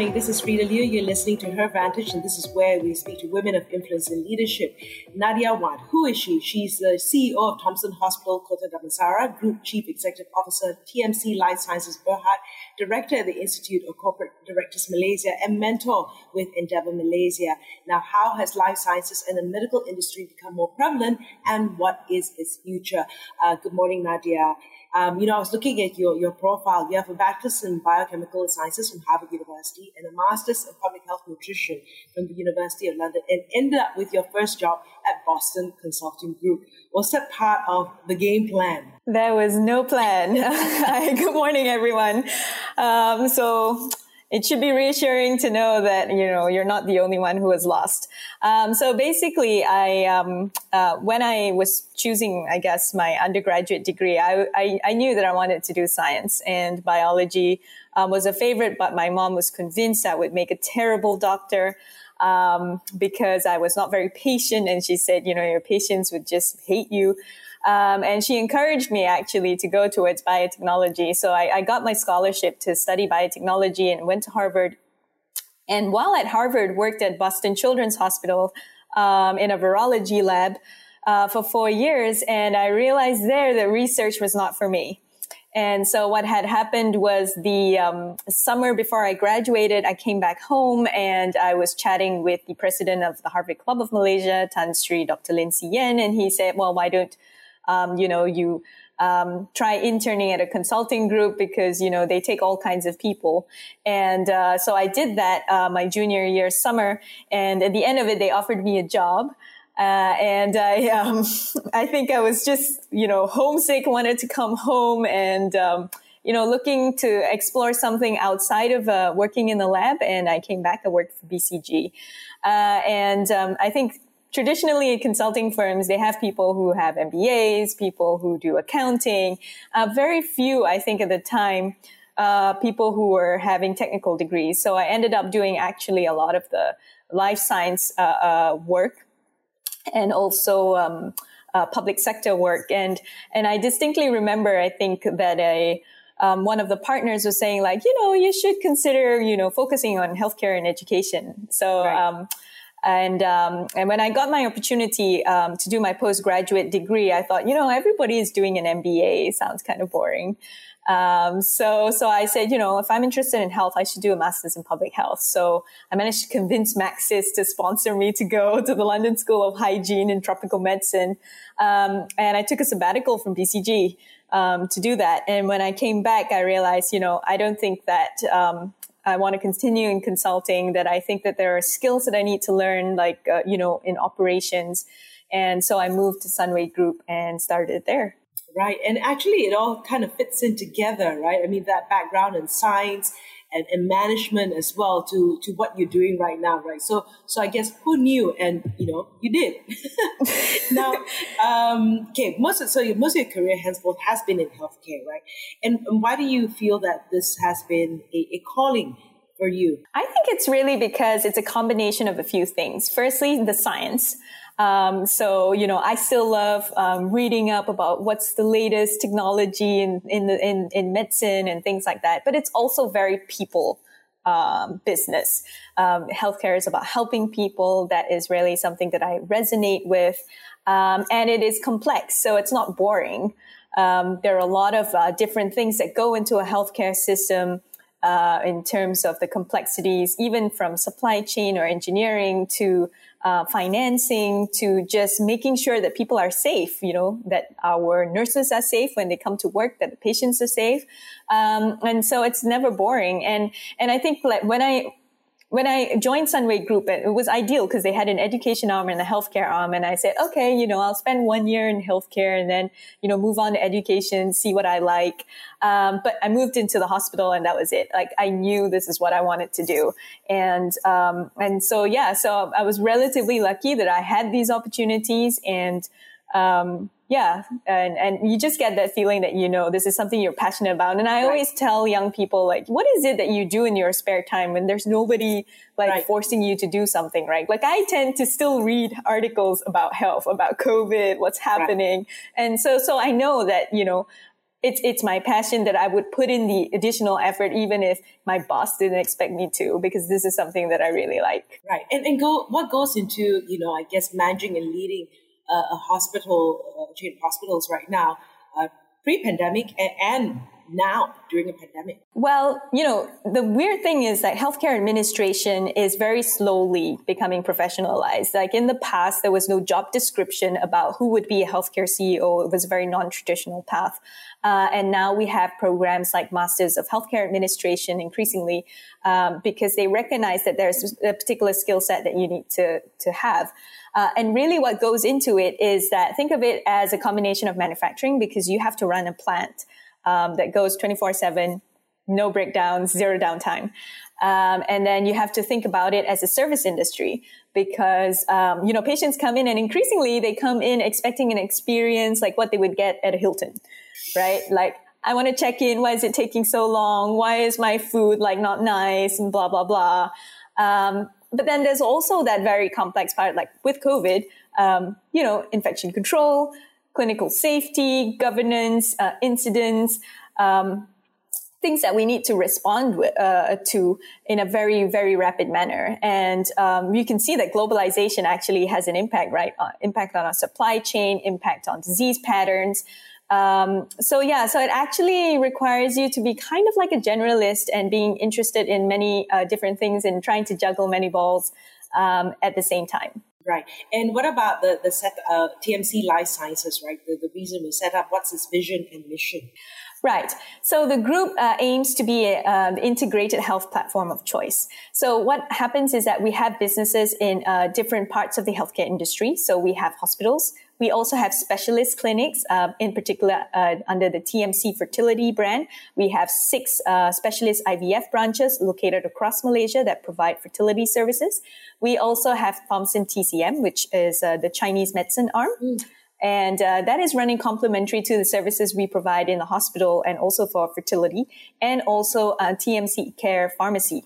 Morning. This is Freda Liu. You're listening to Her Vantage, and this is where we speak to women of influence and leadership. Nadiah Wan, who is she? She's the CEO of Thomson Hospital, Kota Damansara, Group Chief Executive Officer, TMC Life Sciences Berhad, Director at the Institute of Corporate Directors Malaysia, and mentor with Endeavour Malaysia. Now, how has life sciences and the medical industry become more prevalent, and what is its future? Uh, good morning, Nadiah. Um, you know, I was looking at your, your profile. You have a bachelor's in biochemical sciences from Harvard University and a master's in public health nutrition from the University of London and ended up with your first job at Boston Consulting Group. Was that part of the game plan? There was no plan. Good morning, everyone. Um, so it should be reassuring to know that you know you're not the only one who has lost. Um, so basically, I um, uh, when I was choosing, I guess my undergraduate degree, I, I, I knew that I wanted to do science and biology um, was a favorite, but my mom was convinced I would make a terrible doctor. Um, because I was not very patient, and she said, you know, your patients would just hate you. Um, and she encouraged me actually to go towards biotechnology. So I, I got my scholarship to study biotechnology and went to Harvard. And while at Harvard, worked at Boston Children's Hospital um, in a virology lab uh, for four years. And I realized there that research was not for me. And so what had happened was the um, summer before I graduated, I came back home and I was chatting with the president of the Harvard Club of Malaysia, Tan Sri Dr. Lin Yen, and he said, well, why don't um, you know, you um, try interning at a consulting group because you know they take all kinds of people and uh, so i did that uh, my junior year summer and at the end of it they offered me a job uh, and I, um, I think I was just, you know, homesick, wanted to come home and, um, you know, looking to explore something outside of uh, working in the lab. And I came back. I worked for BCG. Uh, and um, I think traditionally in consulting firms, they have people who have MBAs, people who do accounting. Uh, very few, I think, at the time, uh, people who were having technical degrees. So I ended up doing actually a lot of the life science uh, uh work and also um, uh, public sector work. And and I distinctly remember, I think that a um, one of the partners was saying like, you know, you should consider, you know, focusing on healthcare and education. So. Right. Um, and um, and when I got my opportunity um, to do my postgraduate degree, I thought, you know, everybody is doing an MBA. It sounds kind of boring. Um, so so I said, you know, if I'm interested in health, I should do a master's in public health. So I managed to convince Maxis to sponsor me to go to the London School of Hygiene and Tropical Medicine, um, and I took a sabbatical from BCG. Um, to do that. And when I came back, I realized, you know, I don't think that um, I want to continue in consulting, that I think that there are skills that I need to learn, like, uh, you know, in operations. And so I moved to Sunway Group and started there. Right. And actually, it all kind of fits in together, right? I mean, that background in science and, and management as well to, to what you're doing right now, right? So, so I guess who knew? And, you know, you did. now, um, okay, most of, so your, most of your career henceforth has been in healthcare, right? And, and why do you feel that this has been a, a calling for you? I think it's really because it's a combination of a few things. Firstly, the science. Um, so you know, I still love um, reading up about what's the latest technology in in, the, in in medicine and things like that. But it's also very people um, business. Um, healthcare is about helping people. That is really something that I resonate with, um, and it is complex. So it's not boring. Um, there are a lot of uh, different things that go into a healthcare system. Uh, in terms of the complexities, even from supply chain or engineering to uh, financing to just making sure that people are safe, you know, that our nurses are safe when they come to work, that the patients are safe. Um, and so it's never boring. And, and I think like when I, when I joined Sunway Group, it was ideal because they had an education arm and a healthcare arm. And I said, okay, you know, I'll spend one year in healthcare and then, you know, move on to education, see what I like. Um, but I moved into the hospital and that was it. Like I knew this is what I wanted to do. And, um, and so, yeah, so I was relatively lucky that I had these opportunities and, um, yeah, and and you just get that feeling that you know this is something you're passionate about. And I right. always tell young people like, what is it that you do in your spare time when there's nobody like right. forcing you to do something, right? Like I tend to still read articles about health, about COVID, what's happening, right. and so so I know that you know it's it's my passion that I would put in the additional effort even if my boss didn't expect me to because this is something that I really like. Right, and and go what goes into you know I guess managing and leading a hospital, uh, chain of hospitals right now, uh, pre-pandemic and, and now during a pandemic? Well, you know, the weird thing is that healthcare administration is very slowly becoming professionalized. Like in the past, there was no job description about who would be a healthcare CEO. It was a very non-traditional path. Uh, and now we have programs like Masters of Healthcare Administration increasingly um, because they recognize that there's a particular skill set that you need to, to have. Uh, and really what goes into it is that think of it as a combination of manufacturing because you have to run a plant um, that goes 24 7, no breakdowns, zero downtime. Um, and then you have to think about it as a service industry because, um, you know, patients come in and increasingly they come in expecting an experience like what they would get at a Hilton, right? Like, I want to check in. Why is it taking so long? Why is my food like not nice and blah, blah, blah. Um, but then there's also that very complex part, like with COVID, um, you know, infection control, clinical safety, governance, uh, incidents, um, things that we need to respond with, uh, to in a very, very rapid manner. And um, you can see that globalization actually has an impact, right? Uh, impact on our supply chain, impact on disease patterns. Um, so yeah, so it actually requires you to be kind of like a generalist and being interested in many uh, different things and trying to juggle many balls um, at the same time. Right. And what about the the set uh, TMC Life Sciences? Right. The, the reason we set up. What's its vision and mission? Right. So the group uh, aims to be an integrated health platform of choice. So what happens is that we have businesses in uh, different parts of the healthcare industry. So we have hospitals. We also have specialist clinics, uh, in particular uh, under the TMC Fertility brand. We have six uh, specialist IVF branches located across Malaysia that provide fertility services. We also have Thomson TCM, which is uh, the Chinese medicine arm. Mm. And uh, that is running complementary to the services we provide in the hospital and also for fertility and also uh, TMC Care Pharmacy.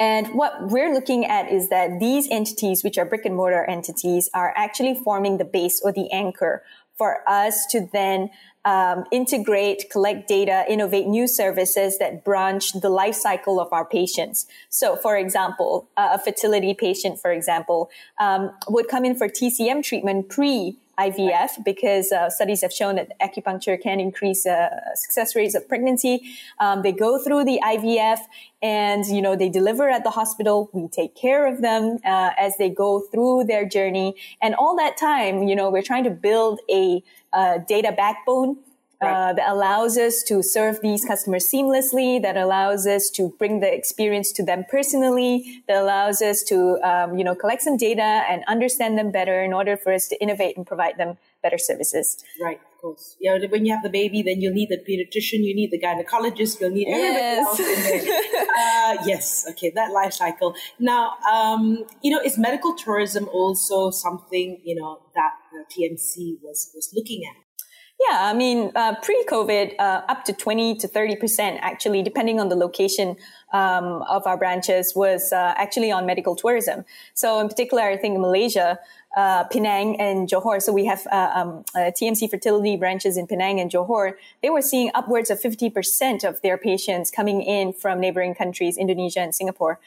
And what we're looking at is that these entities, which are brick and mortar entities, are actually forming the base or the anchor for us to then um, integrate, collect data, innovate new services that branch the life cycle of our patients. So, for example, uh, a fertility patient, for example, um, would come in for TCM treatment pre IVF because uh, studies have shown that acupuncture can increase uh, success rates of pregnancy. Um, they go through the IVF and you know they deliver at the hospital. We take care of them uh, as they go through their journey, and all that time, you know, we're trying to build a uh, data backbone Right. Uh, that allows us to serve these customers seamlessly, that allows us to bring the experience to them personally, that allows us to, um, you know, collect some data and understand them better in order for us to innovate and provide them better services. Right, course. Yeah, when you have the baby, then you'll need the pediatrician, you need the gynecologist, you'll need everybody yes. else in there. uh, yes, okay, that life cycle. Now, um, you know, is medical tourism also something, you know, that the TMC was, was looking at? Yeah, I mean, uh, pre-COVID, uh, up to 20 to 30% actually, depending on the location um, of our branches, was uh, actually on medical tourism. So in particular, I think Malaysia, uh, Penang and Johor, so we have uh, um, uh, TMC fertility branches in Penang and Johor, they were seeing upwards of 50% of their patients coming in from neighboring countries, Indonesia and Singapore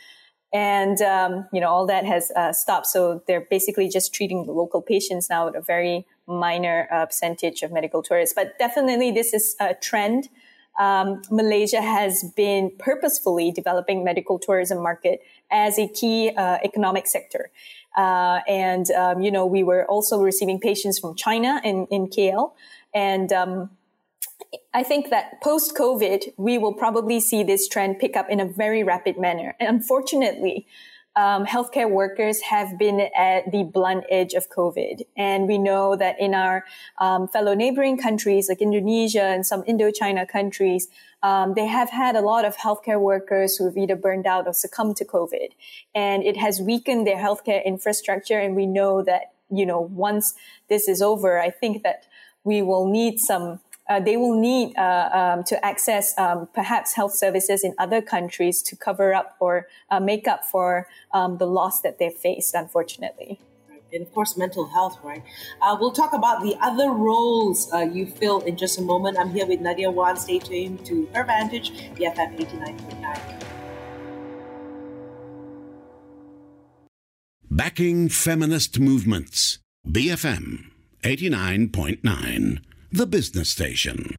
and um, you know all that has uh, stopped so they're basically just treating the local patients now at a very minor uh, percentage of medical tourists. But definitely, this is a trend. Um, Malaysia has been purposefully developing medical tourism market as a key uh, economic sector. Uh, and um, you know, we were also receiving patients from China in, in KL, and um, I think that post COVID, we will probably see this trend pick up in a very rapid manner. And unfortunately, um, healthcare workers have been at the blunt edge of COVID. And we know that in our um, fellow neighboring countries like Indonesia and some Indochina countries, um, they have had a lot of healthcare workers who have either burned out or succumbed to COVID. And it has weakened their healthcare infrastructure. And we know that you know, once this is over, I think that we will need some uh, they will need uh, um, to access um, perhaps health services in other countries to cover up or uh, make up for um, the loss that they've faced, unfortunately. And of course, mental health, right? Uh, we'll talk about the other roles uh, you fill in just a moment. I'm here with Nadiah Wan. Stay tuned to Her Vantage, BFM 89.9. Backing feminist movements. BFM 89.9 the business station.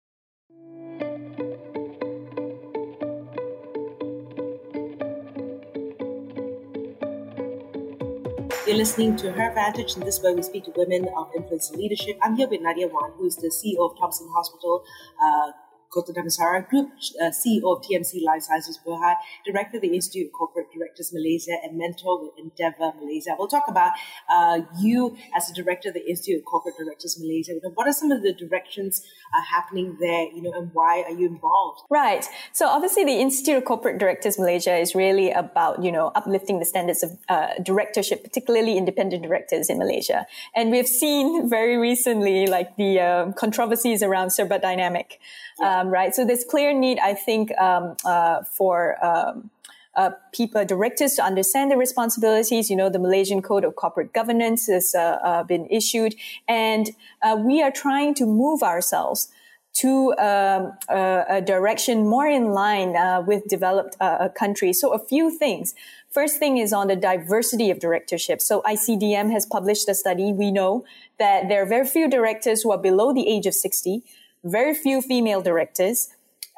You're listening to Her Vantage, and this is where we speak to women of influence and leadership. I'm here with Nadiah Wan, who is the CEO of Thomson Hospital, uh, Kota Damansara, Group uh, CEO of TMC Life Sciences Berhad, Director of the Institute of Corporate Directors Malaysia, and mentor with Endeavour Malaysia. We'll talk about uh, you as the Director of the Institute of Corporate Directors Malaysia. What are some of the directions uh, happening there, you know, and why are you involved? Right. So obviously the Institute of Corporate Directors Malaysia is really about, you know, uplifting the standards of uh, directorship, particularly independent directors in Malaysia. And we've seen very recently, like the uh, controversies around Serba Dinamik um, right? So there's clear need, I think, um, uh, for um, uh, people, directors to understand their responsibilities. You know, the Malaysian Code of Corporate Governance has uh, uh been issued, and uh, we are trying to move ourselves to um, a, a, direction more in line uh, with developed countries. So a few things. First thing is on the diversity of directorship. So ICDM has published a study. We know that there are very few directors who are below the age of 60 very few female directors.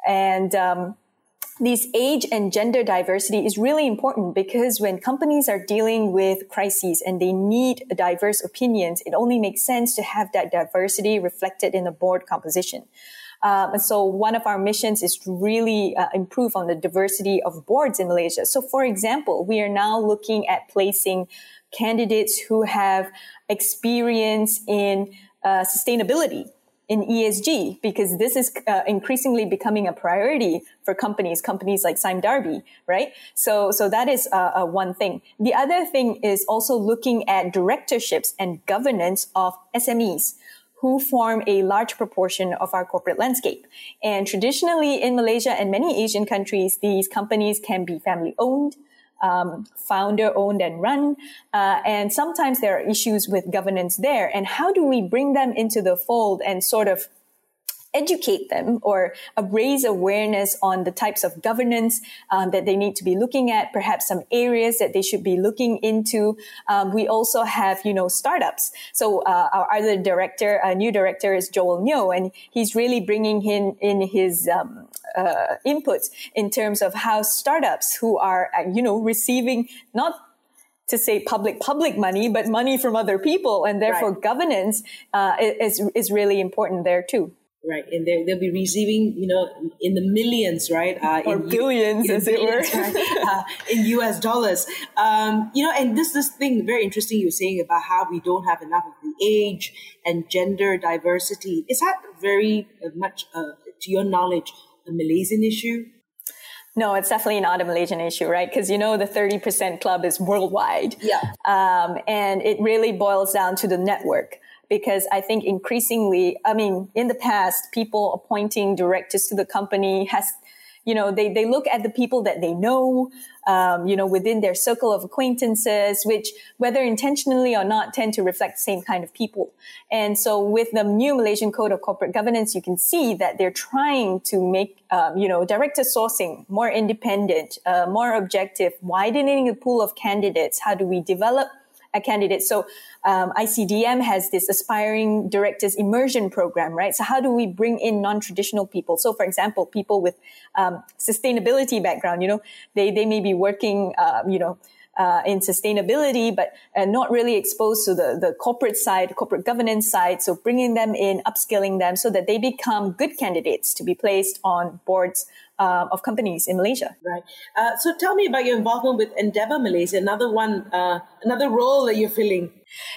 And um, this age and gender diversity is really important because when companies are dealing with crises and they need diverse opinions, it only makes sense to have that diversity reflected in the board composition. Um, so one of our missions is to really uh, improve on the diversity of boards in Malaysia. So for example, we are now looking at placing candidates who have experience in uh, sustainability in ESG because this is uh, increasingly becoming a priority for companies, companies like Sime Darby, right? So, so that is uh, uh, one thing. The other thing is also looking at directorships and governance of SMEs who form a large proportion of our corporate landscape. And traditionally in Malaysia and many Asian countries, these companies can be family owned, um, founder owned and run. Uh, and sometimes there are issues with governance there. And how do we bring them into the fold and sort of educate them or uh, raise awareness on the types of governance um, that they need to be looking at, perhaps some areas that they should be looking into. Um, we also have, you know, startups. So uh, our other director, a new director is Joel Neoh, and he's really bringing in, in his um, uh, inputs in terms of how startups who are, uh, you know, receiving not to say public public money, but money from other people, and therefore right. governance uh, is is really important there too. Right, and they, they'll be receiving, you know, in the millions, right? Uh, or in billions, U- as billions, it were, right? uh, in U.S. dollars. Um, you know, and this this thing very interesting. You were saying about how we don't have enough of the age and gender diversity. Is that very uh, much, uh, to your knowledge, a Malaysian issue? No, it's definitely not a Malaysian issue, right? Because you know the 30% club is worldwide. Yeah. Um, and it really boils down to the network because I think increasingly, I mean, in the past, people appointing directors to the company has, you know, they, they look at the people that they know, um, you know, within their circle of acquaintances, which whether intentionally or not tend to reflect the same kind of people. And so with the new Malaysian Code of Corporate Governance, you can see that they're trying to make, um, you know, director sourcing more independent, uh, more objective, widening the pool of candidates. How do we develop a candidate? So um, ICDM has this aspiring directors immersion program, right? So how do we bring in non-traditional people? So for example, people with um, sustainability background, you know, they, they may be working, uh, you know, uh, in sustainability, but uh, not really exposed to the, the corporate side, corporate governance side. So bringing them in, upskilling them so that they become good candidates to be placed on boards uh, of companies in Malaysia. Right. Uh, so tell me about your involvement with Endeavour Malaysia, another one, uh, another role that you're filling.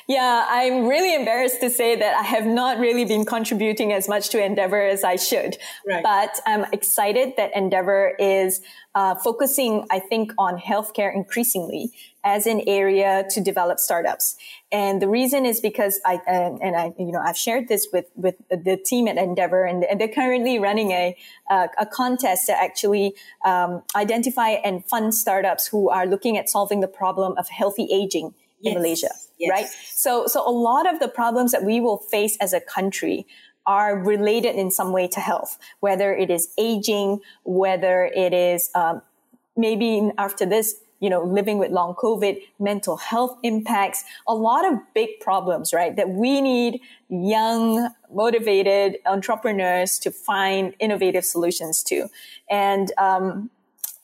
Yeah, I'm really embarrassed to say that I have not really been contributing as much to Endeavour as I should. Right. But I'm excited that Endeavour is uh, focusing, I think, on healthcare increasingly as an area to develop startups. And the reason is because I, and, and I, you know, I've shared this with, with the team at Endeavor and, and they're currently running a, uh, a contest to actually, um, identify and fund startups who are looking at solving the problem of healthy aging in yes. Malaysia, yes. right? So, so a lot of the problems that we will face as a country are related in some way to health, whether it is aging, whether it is um, maybe after this, you know, living with long COVID, mental health impacts, a lot of big problems, right? That we need young, motivated entrepreneurs to find innovative solutions to. And, um,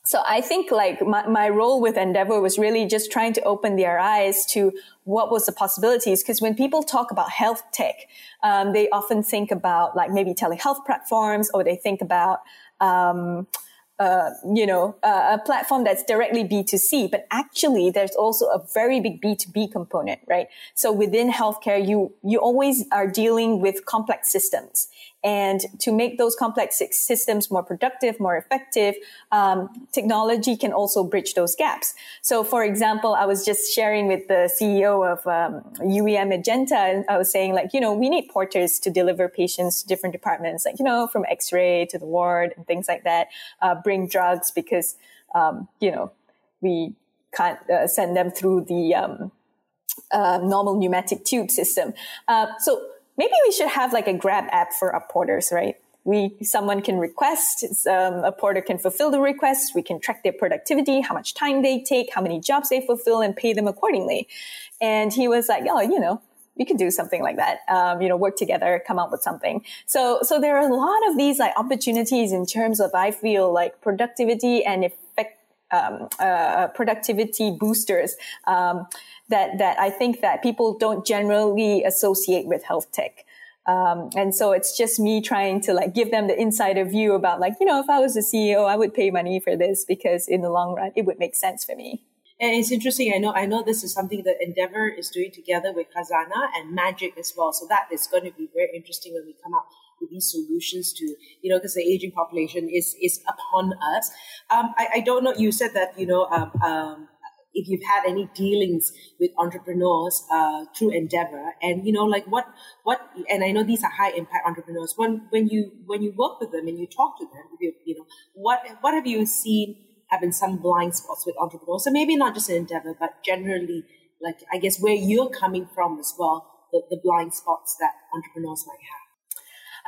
so I think like my, my role with Endeavor was really just trying to open their eyes to what was the possibilities. Because when people talk about health tech, um, they often think about like maybe telehealth platforms or they think about, um, uh, you know, uh, a platform that's directly B2C, but actually there's also a very big B2B component, right? So within healthcare, you, you always are dealing with complex systems. And to make those complex systems more productive, more effective, um, technology can also bridge those gaps. So, for example, I was just sharing with the CEO of um, UEM Edgenta, and I was saying, like, you know, we need porters to deliver patients to different departments, like, you know, from X-ray to the ward and things like that. Uh, bring drugs because, um, you know, we can't uh, send them through the um, uh, normal pneumatic tube system. Uh, so maybe we should have like a grab app for our porters, right? We, someone can request, um, a porter can fulfill the request. We can track their productivity, how much time they take, how many jobs they fulfill and pay them accordingly. And he was like, oh, you know, we could do something like that. Um, you know, work together, come up with something. So, so there are a lot of these like opportunities in terms of, I feel like productivity and effect, um, uh, productivity boosters. Um, that that I think that people don't generally associate with health tech. Um, and so it's just me trying to like give them the insider view about like, you know, if I was a CEO, I would pay money for this because in the long run, it would make sense for me. And it's interesting. I know, I know this is something that Endeavor is doing together with Khazanah and Magic as well. So that is going to be very interesting when we come up these solutions to, you know, because the aging population is, is upon us. Um, I, I don't know. You said that, you know, um, um, if you've had any dealings with entrepreneurs uh, through Endeavor, and you know, like what what, and I know these are high impact entrepreneurs. When when you when you work with them and you talk to them, you, you know, what what have you seen have been some blind spots with entrepreneurs? So maybe not just in Endeavor, but generally, like I guess where you're coming from as well, the, the blind spots that entrepreneurs might have.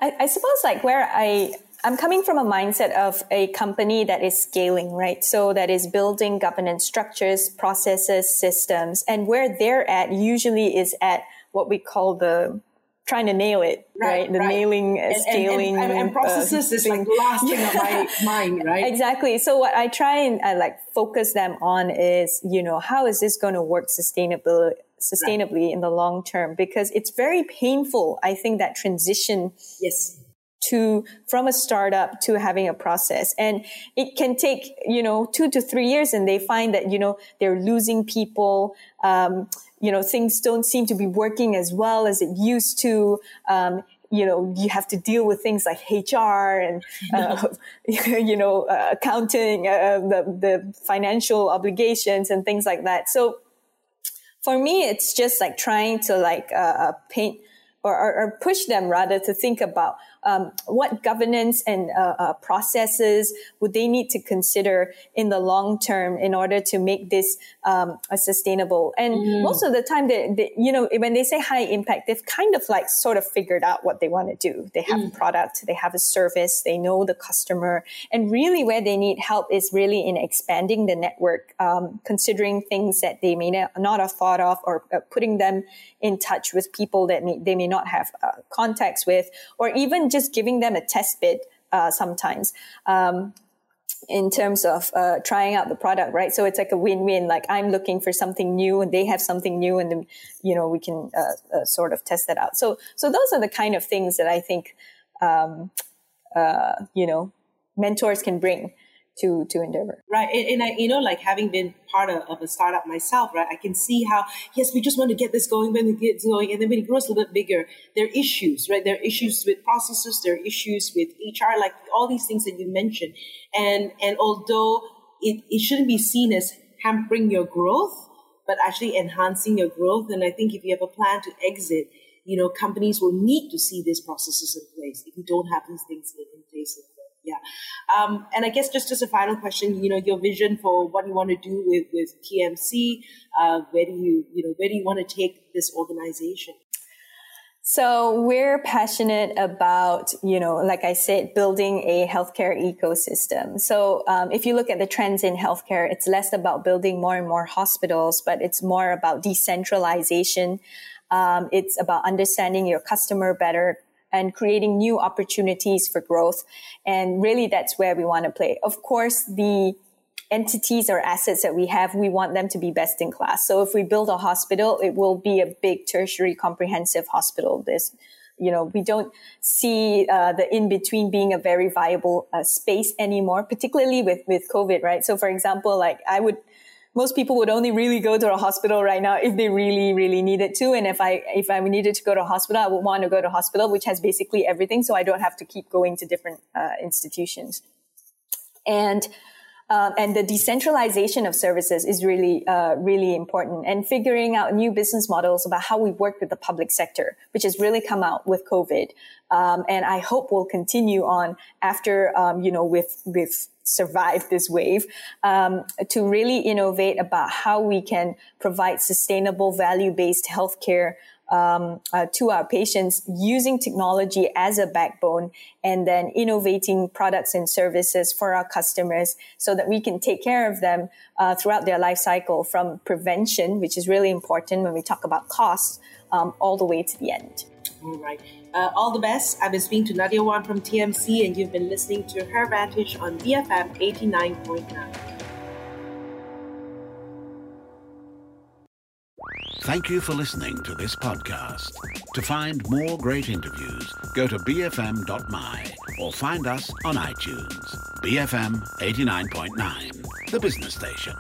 I, I suppose like where I I'm coming from a mindset of a company that is scaling, right? So that is building governance structures, processes, systems, and where they're at usually is at what we call the trying to nail it, right? right? The right. nailing, and, scaling, and, and, and processes uh, is like last thing on my mind, right? Exactly. So what I try and I like focus them on is, you know, how is this going to work sustainably? Sustainably in the long term because it's very painful i think that transition yes. to from a startup to having a process. And it can take you know two to three years and they find that you know they're losing people. Um, you know things don't seem to be working as well as it used to. Um, you know you have to deal with things like hr and uh, you know uh, accounting uh, the, the financial obligations and things like that. So for me it's just like trying to like uh, paint or, or, or push them rather to think about um, what governance and uh, uh, processes would they need to consider in the long term in order to make this um, sustainable? And mm. most of the time, they, they, you know, when they say high impact, they've kind of like sort of figured out what they want to do. They have mm. a product, they have a service, they know the customer, and really where they need help is really in expanding the network, um, considering things that they may not have thought of, or uh, putting them in touch with people that may, they may not have uh, contacts with, or even just giving them a test bit uh, sometimes. Um, in terms of uh, trying out the product, right? So it's like a win-win. Like I'm looking for something new, and they have something new, and then you know we can uh, uh, sort of test that out. So so those are the kind of things that I think um, uh, you know mentors can bring to to endeavor right and, and, i you know like having been part of, of, a startup myself right i can see how yes we just want to get this going when it gets going and then when it grows a little bit bigger there are issues right there are issues with processes there are issues with hr like all these things that you mentioned and and although it, it shouldn't be seen as hampering your growth but actually enhancing your growth. And I think if you have a plan to exit, you know, companies will need to see these processes in place if you don't have these things in place. Yeah. Um, and I guess just as a final question, you know, your vision for what you want to do with, with TMC, uh, where do you, you know, where do you want to take this organization? So we're passionate about, you know, like I said, building a healthcare ecosystem. So um, if you look at the trends in healthcare, it's less about building more and more hospitals, but it's more about decentralization. Um, it's about understanding your customer better and creating new opportunities for growth. And really, that's where we want to play. Of course, the entities or assets that we have, we want them to be best in class. So if we build a hospital, it will be a big tertiary comprehensive hospital. This, you know, we don't see uh, the in between being a very viable uh, space anymore, particularly with with COVID, right? So, for example, like I would. Most people would only really go to a hospital right now if they really, really needed to. And if I, if I needed to go to a hospital, I would want to go to a hospital, which has basically everything. So I don't have to keep going to different uh, institutions. And um, and the decentralization of services is really, uh, really important. And figuring out new business models about how we work with the public sector, which has really come out with COVID. Um, and I hope will continue on after, um, you know, with, with survived this wave um, to really innovate about how we can provide sustainable value-based healthcare um, uh, to our patients using technology as a backbone and then innovating products and services for our customers so that we can take care of them uh, throughout their life cycle from prevention, which is really important when we talk about costs, um, all the way to the end. All right. Uh, all the best. I've been speaking to Nadiah Wan from TMC, and you've been listening to Her Vantage on BFM 89.9. Thank you for listening to this podcast. To find more great interviews, go to bfm.my or find us on iTunes. BFM 89.9, the business station.